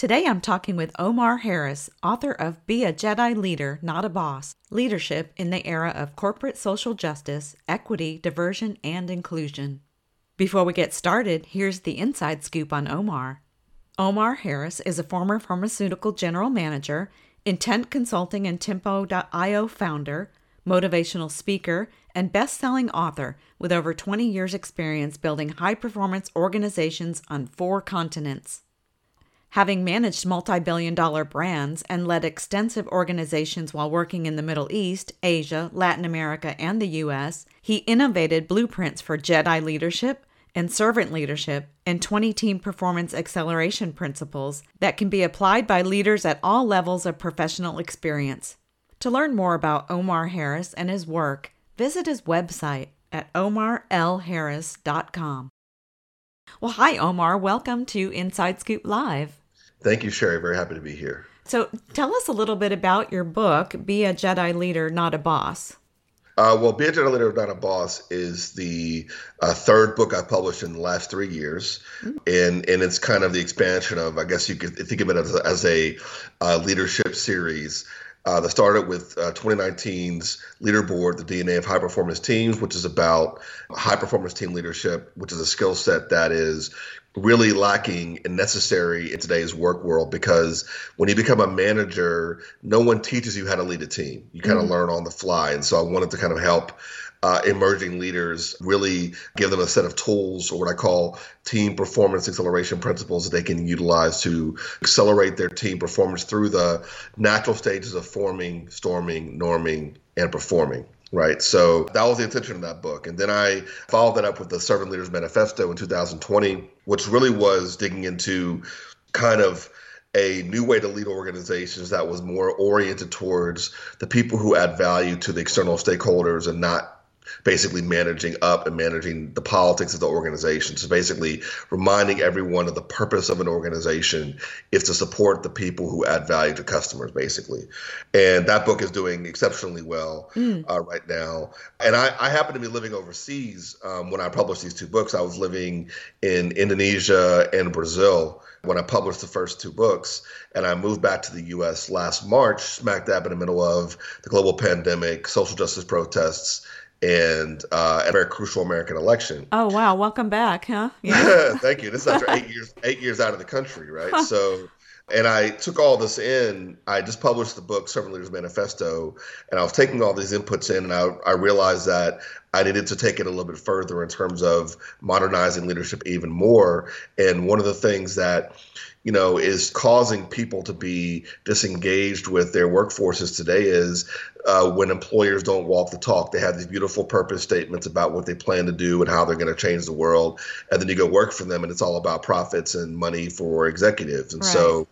Today I'm talking with Omar Harris, author of Be a Jedi Leader, Not a Boss Leadership in the Era of Corporate Social Justice, Equity, Diversity, and Inclusion. Before we get started, here's the inside scoop on Omar. Omar Harris is a former pharmaceutical general manager, Intent Consulting and Tempo.io founder, motivational speaker, and best selling author with over 20 years' experience building high performance organizations on four continents. Having managed multi billion dollar brands and led extensive organizations while working in the Middle East, Asia, Latin America, and the U.S., he innovated blueprints for Jedi leadership and servant leadership and 20 team performance acceleration principles that can be applied by leaders at all levels of professional experience. To learn more about Omar Harris and his work, visit his website at omarlharris.com. Well, hi, Omar. Welcome to Inside Scoop Live. Thank you, Sherry. Very happy to be here. So, tell us a little bit about your book, Be a Jedi Leader, Not a Boss. Uh, well, Be a Jedi Leader, Not a Boss is the uh, third book I've published in the last three years. Mm-hmm. And, and it's kind of the expansion of, I guess you could think of it as a, as a uh, leadership series uh, that started with uh, 2019's leaderboard, the DNA of high performance teams, which is about high performance team leadership, which is a skill set that is really lacking and necessary in today's work world because when you become a manager, no one teaches you how to lead a team. You kind of mm-hmm. learn on the fly. And so I wanted to kind of help uh, emerging leaders really give them a set of tools or what I call team performance acceleration principles that they can utilize to accelerate their team performance through the natural stages of forming, storming, norming, and performing right? So that was the intention of that book. And then I followed that up with the Servant Leaders Manifesto in 2020, which really was digging into kind of a new way to lead organizations that was more oriented towards the people who add value to the external stakeholders and not basically managing up and managing the politics of the organization. So basically reminding everyone of the purpose of an organization is to support the people who add value to customers, basically. And that book is doing exceptionally well mm. uh, right now. And I, I, happen to be living overseas um, when I published these two books. I was living in Indonesia and Brazil when I published the first two books. And I moved back to the US last March, smack dab in the middle of the global pandemic, social justice protests, and uh, a very crucial American election. Oh wow! Welcome back, huh? Yeah. Thank you. This is after eight years, eight years out of the country, right? So, and I took all this in. I just published the book Servant Leaders Manifesto, and I was taking all these inputs in, and I, I realized that I needed to take it a little bit further in terms of modernizing leadership even more. And one of the things that you know, is causing people to be disengaged with their workforces today is uh, when employers don't walk the talk. They have these beautiful purpose statements about what they plan to do and how they're going to change the world. And then you go work for them and it's all about profits and money for executives. And right. so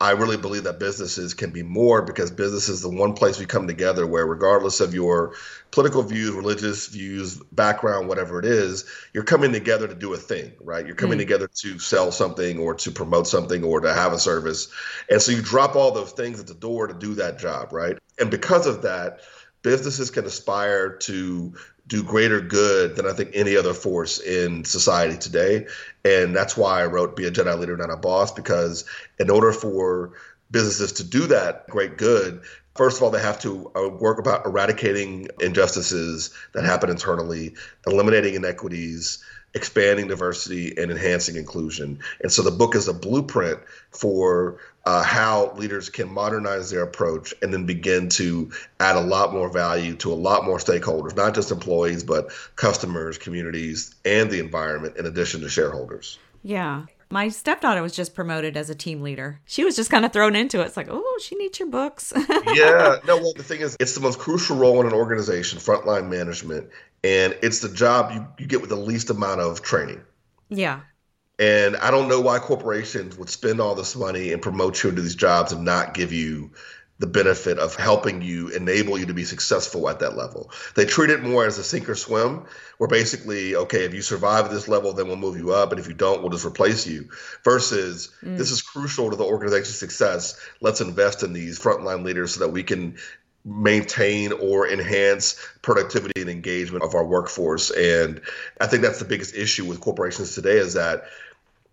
I really believe that businesses can be more because business is the one place we come together where, regardless of your political views, religious views, background, whatever it is, you're coming together to do a thing, right? You're coming mm. together to sell something or to promote something or to have a service. And so you drop all those things at the door to do that job, right? And because of that, businesses can aspire to do greater good than I think any other force in society today. And that's why I wrote Be a Jedi Leader, Not a Boss, because in order for businesses to do that great good, first of all, they have to uh, work about eradicating injustices that happen internally, eliminating inequities, expanding diversity and enhancing inclusion. And so the book is a blueprint for uh, how leaders can modernize their approach and then begin to add a lot more value to a lot more stakeholders, not just employees, but customers, communities, and the environment, in addition to shareholders. Yeah. My stepdaughter was just promoted as a team leader. She was just kind of thrown into it. It's like, oh, she needs your books. yeah. No, well, the thing is, it's the most crucial role in an organization, frontline management and it's the job you, you get with the least amount of training. Yeah. And I don't know why corporations would spend all this money and promote you into these jobs and not give you the benefit of helping you enable you to be successful at that level. They treat it more as a sink or swim, where basically, okay, if you survive at this level, then we'll move you up, and if you don't, we'll just replace you. Versus, mm. this is crucial to the organization's success. Let's invest in these frontline leaders so that we can maintain or enhance productivity and engagement of our workforce. And I think that's the biggest issue with corporations today is that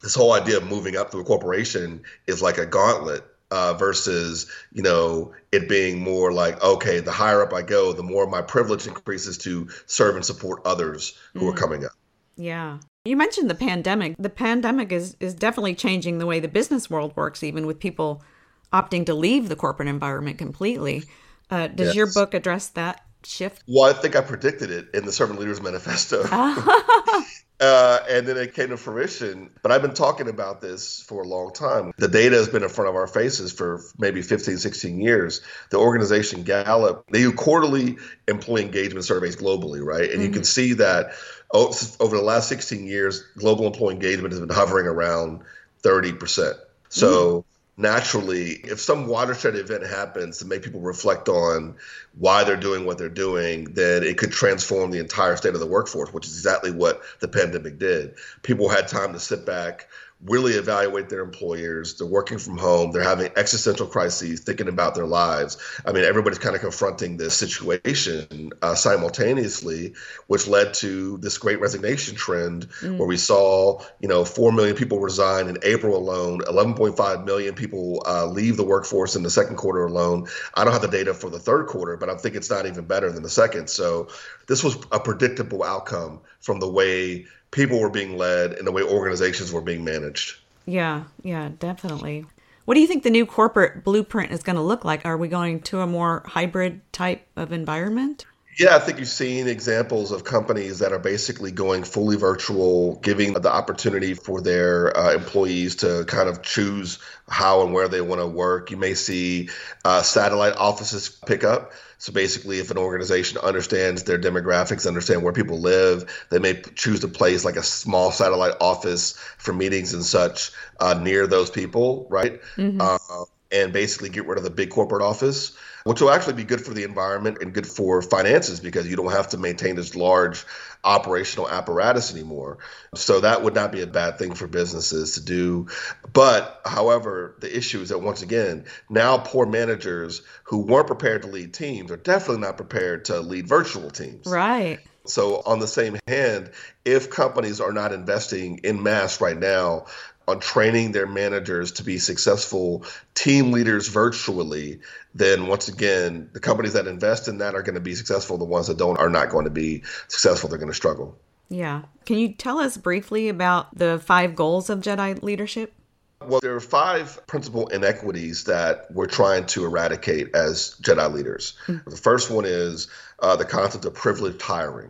this whole idea of moving up through a corporation is like a gauntlet uh, versus you know it being more like okay the higher up i go the more my privilege increases to serve and support others who mm. are coming up. Yeah. You mentioned the pandemic. The pandemic is is definitely changing the way the business world works even with people opting to leave the corporate environment completely. Uh, does yes. your book address that shift? Well i think i predicted it in the servant leaders manifesto Uh, and then it came to fruition. But I've been talking about this for a long time. The data has been in front of our faces for maybe 15, 16 years. The organization Gallup, they do quarterly employee engagement surveys globally, right? And mm-hmm. you can mm-hmm. see that over the last 16 years, global employee engagement has been hovering around 30%. So, mm-hmm naturally, if some watershed event happens to make people reflect on why they're doing what they're doing, then it could transform the entire state of the workforce, which is exactly what the pandemic did. People had time to sit back, really evaluate their employers. They're working from home. They're having existential crises, thinking about their lives. I mean, everybody's kind of confronting this situation uh, simultaneously, which led to this great resignation trend mm. where we saw, you know, 4 million people resign in April alone, 11.5 million people uh, leave the workforce in the second quarter alone. I don't have the data for the third quarter, but I think it's not even better than the second. So this was a predictable outcome from the way people were being led and the way organizations were being managed. Yeah, yeah, definitely. What do you think the new corporate blueprint is going to look like? Are we going to a more hybrid type of environment? Yeah, I think you've seen examples of companies that are basically going fully virtual, giving the opportunity for their uh, employees to kind of choose how and where they want to work. You may see uh, satellite offices pick up. So basically, if an organization understands their demographics, understand where people live, they may choose to place like a small satellite office for meetings and such uh, near those people, right? Mm-hmm. Uh, and basically get rid of the big corporate office which will actually be good for the environment and good for finances because you don't have to maintain this large operational apparatus anymore. So that would not be a bad thing for businesses to do. But however, the issue is that once again, now poor managers who weren't prepared to lead teams are definitely not prepared to lead virtual teams. Right. So, on the same hand, if companies are not investing in mass right now on training their managers to be successful team leaders virtually, then once again, the companies that invest in that are going to be successful. The ones that don't are not going to be successful. They're going to struggle. Yeah. Can you tell us briefly about the five goals of Jedi leadership? Well, there are five principal inequities that we're trying to eradicate as Jedi leaders. Mm-hmm. The first one is uh, the concept of privileged hiring.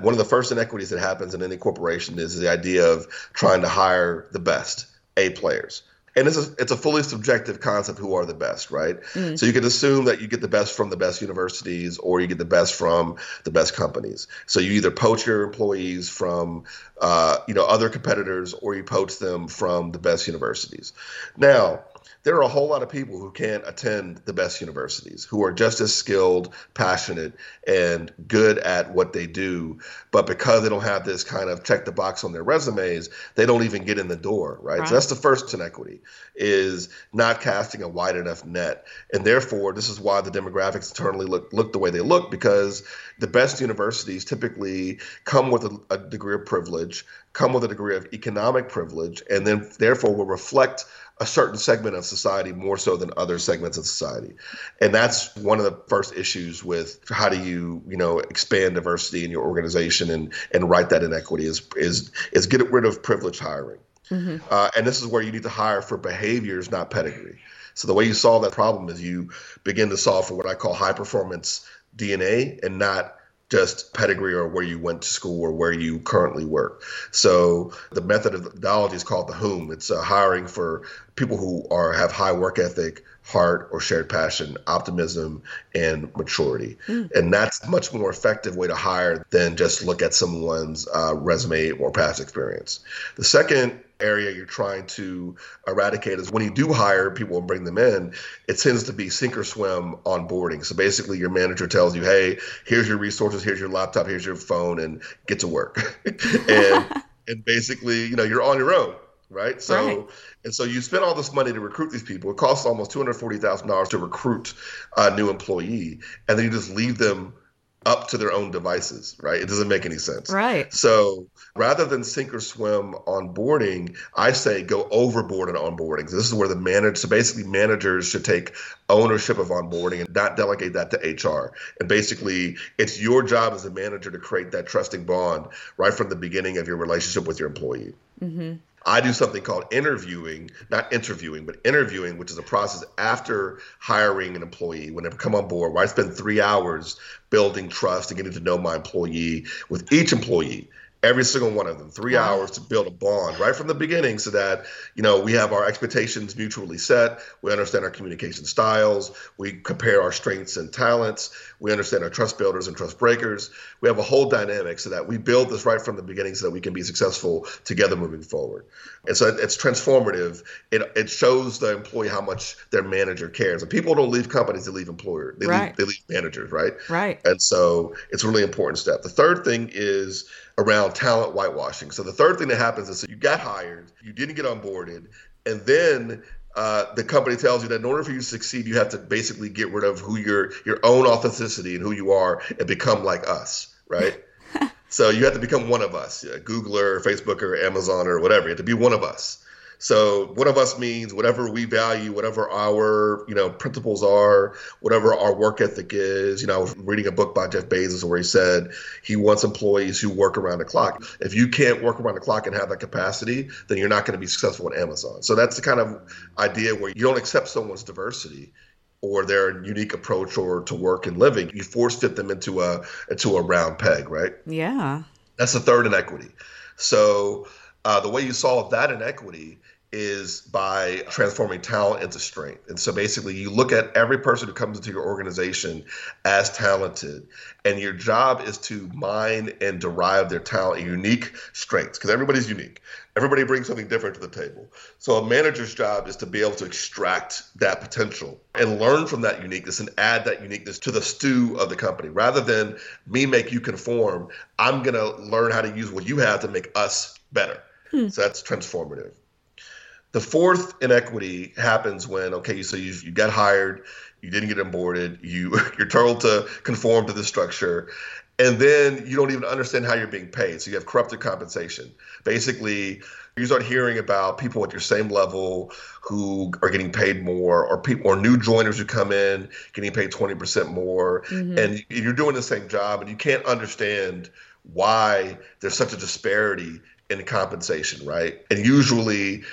One of the first inequities that happens in any corporation is the idea of trying to hire the best A players. And it's a, it's a fully subjective concept who are the best, right? Mm. So you can assume that you get the best from the best universities or you get the best from the best companies. So you either poach your employees from uh, you know other competitors or you poach them from the best universities. Now, there are a whole lot of people who can't attend the best universities who are just as skilled, passionate, and good at what they do. But because they don't have this kind of check the box on their resumes, they don't even get in the door, right? right. So that's the first inequity is not casting a wide enough net. And therefore, this is why the demographics internally look, look the way they look because the best universities typically come with a, a degree of privilege, come with a degree of economic privilege, and then therefore will reflect a certain segment of society more so than other segments of society. And that's one of the first issues with how do you, you know, expand diversity in your organization and and right that inequity is is is get rid of privileged hiring. Mm-hmm. Uh, and this is where you need to hire for behaviors, not pedigree. So the way you solve that problem is you begin to solve for what I call high performance DNA and not just pedigree or where you went to school or where you currently work. So the method of methodology is called the whom. It's uh, hiring for people who are have high work ethic, heart or shared passion, optimism, and maturity. Mm. And that's a much more effective way to hire than just look at someone's uh, resume or past experience. The second area you're trying to eradicate is when you do hire people and bring them in, it tends to be sink or swim onboarding. So basically, your manager tells you, "Hey, here's your resources, here's your laptop, here's your phone, and get to work." and and basically, you know, you're on your own, right? So right. and so you spend all this money to recruit these people. It costs almost two hundred forty thousand dollars to recruit a new employee, and then you just leave them up to their own devices, right? It doesn't make any sense. Right. So rather than sink or swim onboarding, I say go overboard on onboarding. This is where the manager, so basically managers should take ownership of onboarding and not delegate that to HR. And basically, it's your job as a manager to create that trusting bond right from the beginning of your relationship with your employee. Mm-hmm. I do something called interviewing, not interviewing, but interviewing, which is a process after hiring an employee. When they come on board, where I spend three hours building trust and getting to know my employee with each employee every single one of them three wow. hours to build a bond right from the beginning so that you know we have our expectations mutually set. We understand our communication styles. We compare our strengths and talents. We understand our trust builders and trust breakers. We have a whole dynamic so that we build this right from the beginning so that we can be successful together moving forward. And so it's transformative. It, it shows the employee how much their manager cares. And people don't leave companies they leave employers they, right. leave, they leave managers right? Right. And so it's a really important step. The third thing is around talent whitewashing. So the third thing that happens is so you got hired, you didn't get onboarded, and then uh, the company tells you that in order for you to succeed, you have to basically get rid of who your your own authenticity and who you are and become like us, right? so you have to become one of us, yeah, Googler, Facebooker, Amazon, or whatever. You have to be one of us. So one of us means whatever we value, whatever our you know principles are, whatever our work ethic is. You know, I was reading a book by Jeff Bezos where he said he wants employees who work around the clock. If you can't work around the clock and have that capacity, then you're not going to be successful at Amazon. So that's the kind of idea where you don't accept someone's diversity or their unique approach or to work and living. You force fit them into a into a round peg, right? Yeah. That's the third inequity. So uh, the way you solve that inequity is by transforming talent into strength. And so basically, you look at every person who comes into your organization as talented, and your job is to mine and derive their talent and unique strengths, because everybody's unique. Everybody brings something different to the table. So a manager's job is to be able to extract that potential and learn from that uniqueness and add that uniqueness to the stew of the company. Rather than me make you conform, I'm going to learn how to use what you have to make us better. Hmm. So that's transformative. The fourth inequity happens when okay, so you you get hired, you didn't get onboarded, you you're told to conform to the structure, and then you don't even understand how you're being paid. So you have corrupted compensation. Basically, you start hearing about people at your same level who are getting paid more, or people or new joiners who come in getting paid 20% more, mm-hmm. and you're doing the same job, and you can't understand why there's such a disparity in compensation, right? And usually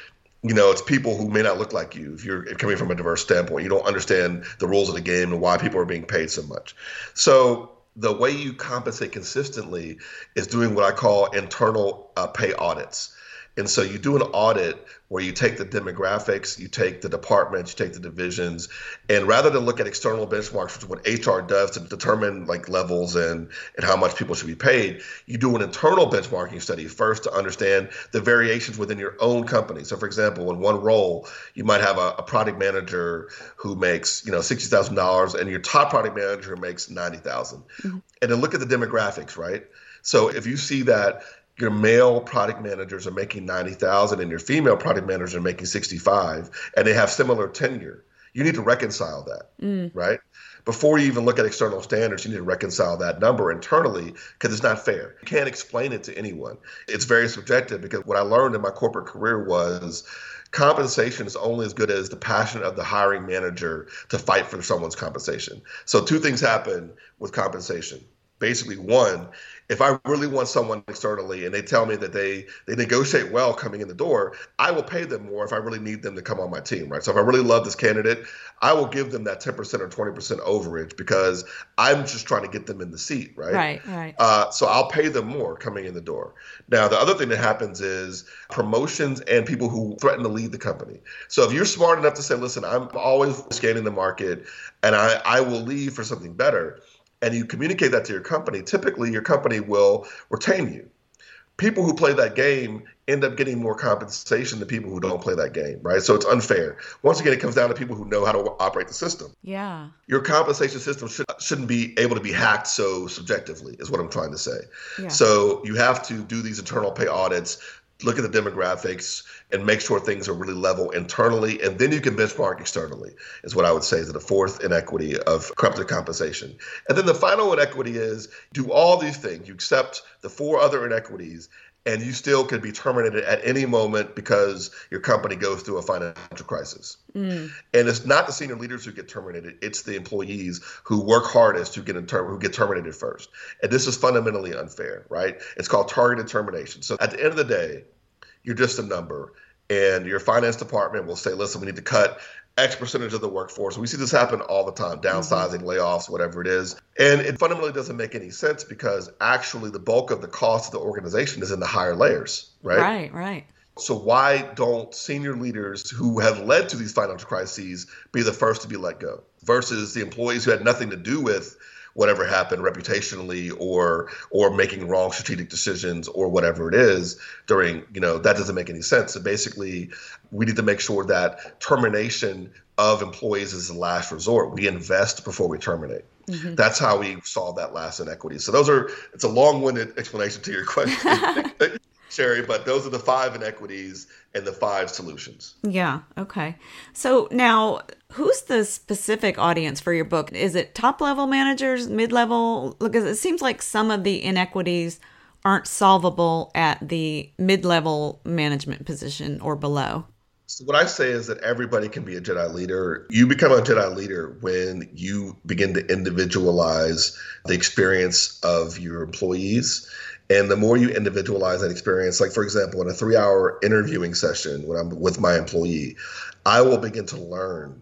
you know, it's people who may not look like you. If you're coming from a diverse standpoint, you don't understand the rules of the game and why people are being paid so much. So the way you compensate consistently is doing what I call internal uh, pay audits. And so you do an audit where you take the demographics, you take the departments, you take the divisions, and rather than look at external benchmarks, which is what HR does to determine like levels and and how much people should be paid, you do an internal benchmarking study first to understand the variations within your own company. So, for example, in one role, you might have a, a product manager who makes you know sixty thousand dollars, and your top product manager makes ninety thousand, mm-hmm. and then look at the demographics, right? So if you see that your male product managers are making 90,000 and your female product managers are making 65 and they have similar tenure. You need to reconcile that, mm. right? Before you even look at external standards, you need to reconcile that number internally because it's not fair. You can't explain it to anyone. It's very subjective because what I learned in my corporate career was compensation is only as good as the passion of the hiring manager to fight for someone's compensation. So two things happen with compensation. Basically, one, if I really want someone externally and they tell me that they they negotiate well coming in the door, I will pay them more if I really need them to come on my team, right? So if I really love this candidate, I will give them that 10% or 20% overage because I'm just trying to get them in the seat, right? Right, right. Uh, so I'll pay them more coming in the door. Now, the other thing that happens is promotions and people who threaten to leave the company. So if you're smart enough to say, listen, I'm always scanning the market and I, I will leave for something better – and you communicate that to your company, typically your company will retain you. people who play that game end up getting more compensation than people who don't play that game, right? So it's unfair. Once again, it comes down to people who know how to operate the system. Yeah. Your compensation system should, shouldn't be able to be hacked so subjectively, is what I'm trying to say. Yeah. So you have to do these internal pay audits look at the demographics and make sure things are really level internally and then you can benchmark externally is what i would say is the fourth inequity of corrupted compensation. And then the final inequity is do all these things you accept the four other inequities and you still can be terminated at any moment because your company goes through a financial crisis. Mm. And it's not the senior leaders who get terminated; it's the employees who work hardest who get ter- who get terminated first. And this is fundamentally unfair, right? It's called targeted termination. So at the end of the day, you're just a number. And your finance department will say, listen, we need to cut X percentage of the workforce. We see this happen all the time downsizing, mm-hmm. layoffs, whatever it is. And it fundamentally doesn't make any sense because actually the bulk of the cost of the organization is in the higher layers, right? Right, right. So why don't senior leaders who have led to these financial crises be the first to be let go versus the employees who had nothing to do with whatever happened reputationally or or making wrong strategic decisions or whatever it is during you know that doesn't make any sense. So basically we need to make sure that termination of employees is the last resort. We invest before we terminate. Mm-hmm. that's how we solve that last inequity. So those are it's a long-winded explanation to your question Sherry, but those are the five inequities and the five solutions. Yeah. Okay. So now, who's the specific audience for your book? Is it top level managers, mid level? Because it seems like some of the inequities aren't solvable at the mid level management position or below. So what I say is that everybody can be a Jedi leader. You become a Jedi leader when you begin to individualize the experience of your employees and the more you individualize that experience, like for example, in a three hour interviewing session when I'm with my employee, I will begin to learn,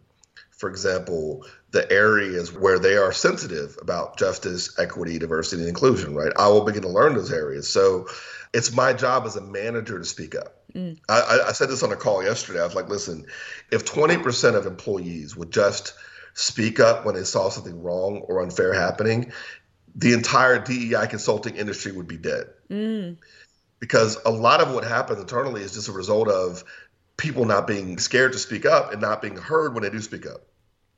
for example, the areas where they are sensitive about justice, equity, diversity, and inclusion, right? I will begin to learn those areas. So it's my job as a manager to speak up. Mm. I, I said this on a call yesterday. I was like, listen, if 20% of employees would just speak up when they saw something wrong or unfair happening, the entire DEI consulting industry would be dead. Mm. Because a lot of what happens internally is just a result of people not being scared to speak up and not being heard when they do speak up.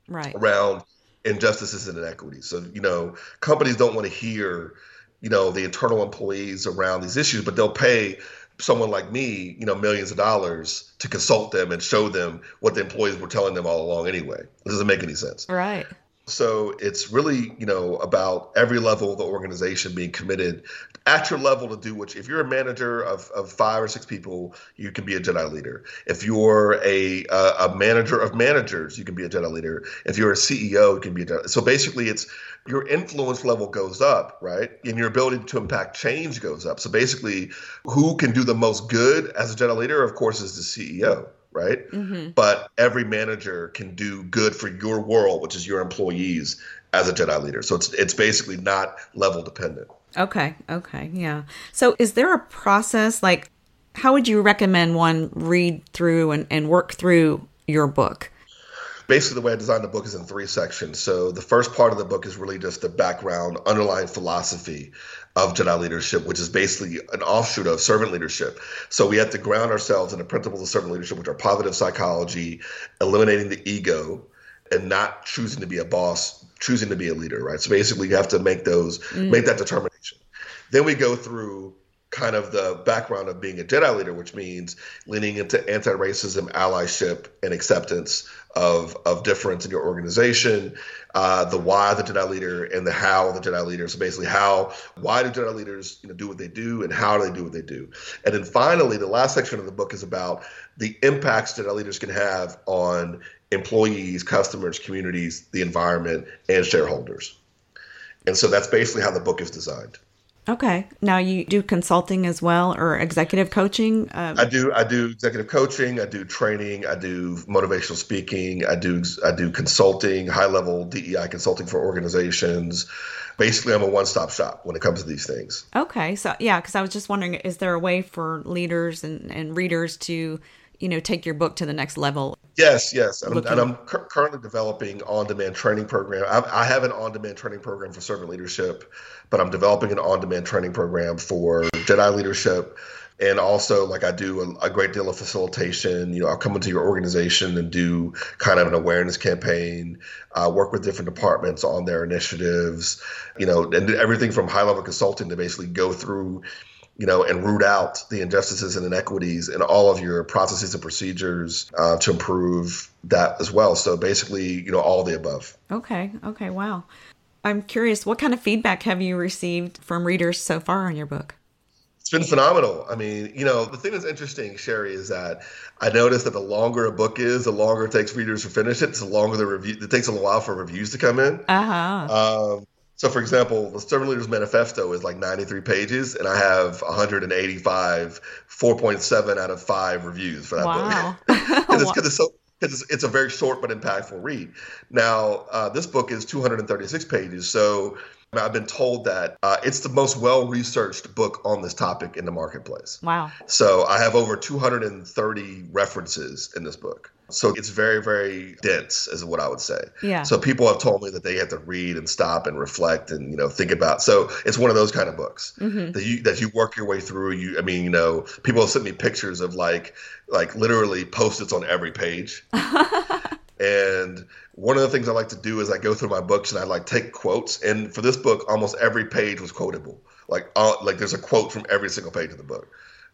Right. Around injustices and inequities. So, you know, companies don't want to hear, you know, the internal employees around these issues, but they'll pay someone like me, you know, millions of dollars to consult them and show them what the employees were telling them all along anyway. It doesn't make any sense. Right. So it's really, you know, about every level of the organization being committed at your level to do what you, if you're a manager of, of five or six people, you can be a Jedi leader. If you're a, a, a manager of managers, you can be a Jedi leader. If you're a CEO, you can be a Jedi. So basically it's your influence level goes up, right? And your ability to impact change goes up. So basically who can do the most good as a Jedi leader, of course, is the CEO right? Mm-hmm. But every manager can do good for your world, which is your employees as a Jedi leader. So it's it's basically not level dependent. Okay. Okay. Yeah. So is there a process like how would you recommend one read through and, and work through your book? basically the way I designed the book is in three sections. So the first part of the book is really just the background, underlying philosophy of Jedi leadership, which is basically an offshoot of servant leadership. So we have to ground ourselves in the principles of servant leadership, which are positive psychology, eliminating the ego, and not choosing to be a boss, choosing to be a leader, right? So basically you have to make those, mm. make that determination. Then we go through kind of the background of being a Jedi leader, which means leaning into anti-racism, allyship, and acceptance of of difference in your organization, uh, the why the Jedi leader and the how the Jedi leader. So basically, how why do Jedi leaders you know do what they do and how do they do what they do? And then finally, the last section of the book is about the impacts Jedi leaders can have on employees, customers, communities, the environment, and shareholders. And so that's basically how the book is designed. Okay. Now you do consulting as well, or executive coaching. Uh, I do. I do executive coaching. I do training. I do motivational speaking. I do. I do consulting, high level DEI consulting for organizations. Basically, I'm a one stop shop when it comes to these things. Okay. So yeah, because I was just wondering, is there a way for leaders and, and readers to you know, take your book to the next level. Yes, yes, and, I'm, and I'm cu- currently developing on-demand training program. I, I have an on-demand training program for servant leadership, but I'm developing an on-demand training program for Jedi leadership. And also like i do a, a, great deal of facilitation. You know i'll come into your organization and do kind of an awareness campaign. Uh, work with different departments on their initiatives. You know and everything from high level consulting to basically go through you know, and root out the injustices and inequities in all of your processes and procedures uh, to improve that as well. So basically, you know, all the above. Okay. Okay. Wow. I'm curious, what kind of feedback have you received from readers so far on your book? It's been phenomenal. I mean, you know, the thing that's interesting, Sherry, is that I noticed that the longer a book is, the longer it takes readers to finish it. the longer the review. It takes a while for reviews to come in. Uh huh. Um, so, for example, the Servant Leaders Manifesto is like 93 pages, and I have 185, 4.7 out of five reviews for that wow. book. Because it's, it's, so, it's, it's, a very short but impactful read. Now, uh, this book is 236 pages, so I've been told that uh, it's the most well researched book on this topic in the marketplace. Wow. So I have over 230 references in this book. So it's very, very dense, is what I would say. Yeah. So people have told me that they have to read and stop and reflect and you know think about. So it's one of those kind of books mm-hmm. that you that you work your way through. You, I mean, you know, people have sent me pictures of like like literally post-its on every page. and one of the things I like to do is I go through my books and I like take quotes. And for this book, almost every page was quotable. Like uh, like there's a quote from every single page of the book,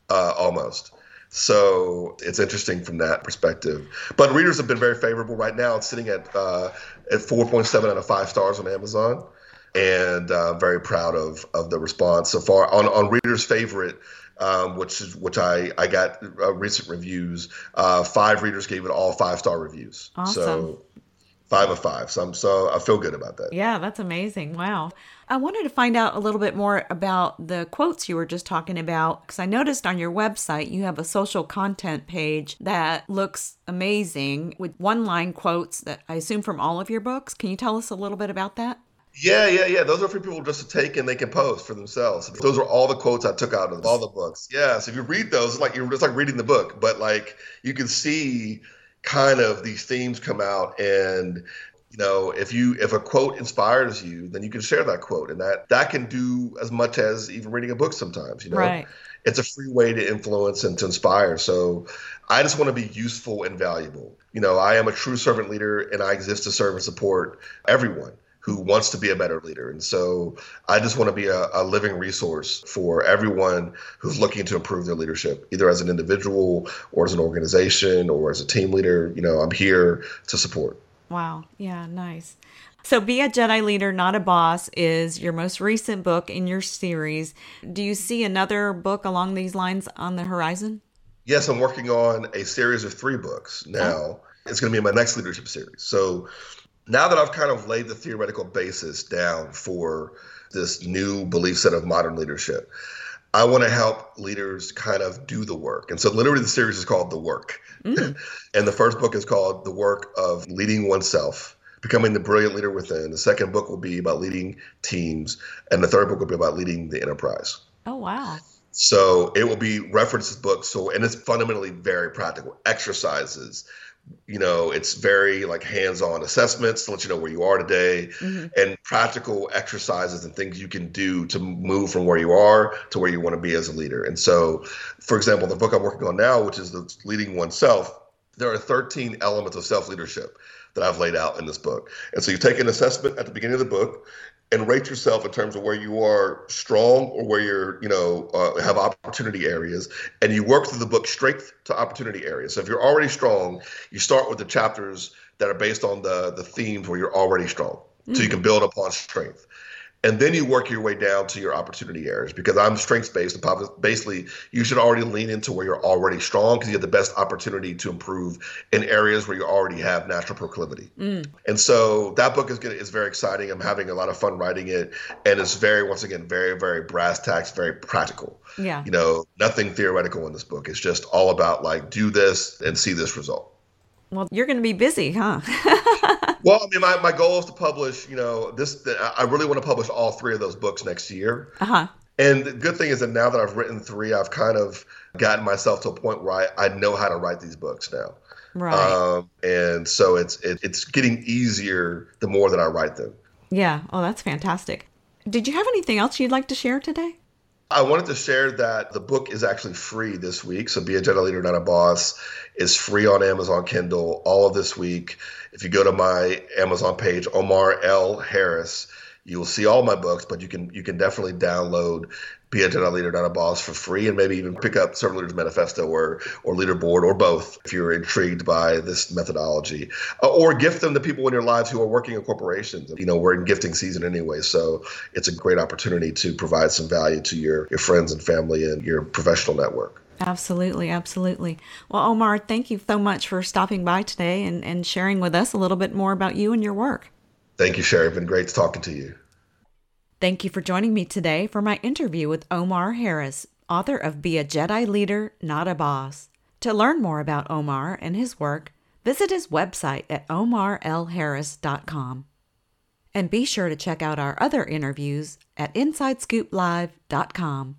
uh, almost. So it's interesting from that perspective. But readers have been very favorable right now. It's sitting at uh, at 4.7 out of five stars on Amazon, and uh, very proud of of the response so far. On on readers' favorite, um, which is which I I got uh, recent reviews. Uh, five readers gave it all five star reviews. Awesome. So five of five. So I'm so I feel good about that. Yeah, that's amazing. Wow. I wanted to find out a little bit more about the quotes you were just talking about because I noticed on your website you have a social content page that looks amazing with one line quotes that I assume from all of your books. Can you tell us a little bit about that? Yeah, yeah, yeah. Those are for people just to take and they can post for themselves. Those are all the quotes I took out of all the books. Yeah, so if you read those, it's like you're just like reading the book, but like you can see kind of these themes come out and you know if you if a quote inspires you then you can share that quote and that that can do as much as even reading a book sometimes you know right. it's a free way to influence and to inspire so i just want to be useful and valuable you know i am a true servant leader and i exist to serve and support everyone who wants to be a better leader. And so I just want to be a, a, living resource for everyone who's looking to improve their leadership, either as an individual or as an organization or as a team leader. You know, I'm here to support. Wow. Yeah, nice. So, Be a Jedi Leader, Not a Boss is your most recent book in your series. Do you see another book along these lines on the horizon? Yes, I'm working on a series of three books now. Oh. It's going to be my next leadership series. So, now that I've kind of laid the theoretical basis down for this new belief set of modern leadership, I want to help leaders kind of do the work. And so, literally, the series is called The Work. Mm. and the first book is called The Work of Leading Oneself, Becoming the Brilliant Leader Within. The second book will be about leading teams. And the third book will be about leading the enterprise. Oh, wow. So it will be references books. So, and it's fundamentally very practical exercises, you know it's very like hands-on assessments to let you know where you are today mm-hmm. and practical exercises and things you can do to move from where you are to where you want to be as a leader and so for example the book i'm working on now which is the leading oneself there are 13 elements of self-leadership that I've laid out in this book. And so you take an assessment at the beginning of the book, and rate yourself in terms of where you are strong or where you're, you know, uh, have opportunity areas, and you work through the book strength to opportunity areas. So if you're already strong, you start with the chapters that are based on the the themes where you're already strong, mm-hmm. so you mm. can build upon strength and then you work your way down to your opportunity areas because I'm strengths based. And basically, you should already lean into where you're already strong because you have the best opportunity to improve in areas where you already have natural proclivity. Mm. And so that book is good, is very exciting. I'm having a lot of fun writing it, and it's very once again very very brass tacks, very practical. Yeah, you know, nothing theoretical in this book. It's just all about like do this and see this result. Well, you're going to be busy, huh? well, I mean, my, my goal is to publish, you know, this, I really want to publish all three of those books next year. Uh huh. And the good thing is that now that I've written three, I've kind of gotten myself to a point where I, I know how to write these books now. Right. Um, and so it's it, it's getting easier the more that I write them. Yeah. Oh, that's fantastic. Did you have anything else you'd like to share today? I wanted to share that the book is actually free this week. So Be a Jedi Leader, Not a Boss is free on Amazon Kindle all of this week. If you go to my Amazon page, Omar L. Harris, you will see all my books, but you can you can definitely download be a Jedi leader, not a boss, for free, and maybe even pick up Servant Leaders Manifesto or or Leaderboard or both if you're intrigued by this methodology, uh, or gift them to people in your lives who are working in corporations. You know, we're in gifting season anyway, so it's a great opportunity to provide some value to your your friends and family and your professional network. Absolutely, absolutely. Well, Omar, thank you so much for stopping by today and, and sharing with us a little bit more about you and your work. Thank you, Sherry. It's been great talking to you. Thank you for joining me today for my interview with Omar Harris, author of Be a Jedi Leader, Not a Boss. To learn more about Omar and his work, visit his website at omarlharris.com. And be sure to check out our other interviews at InsideScoopLive.com.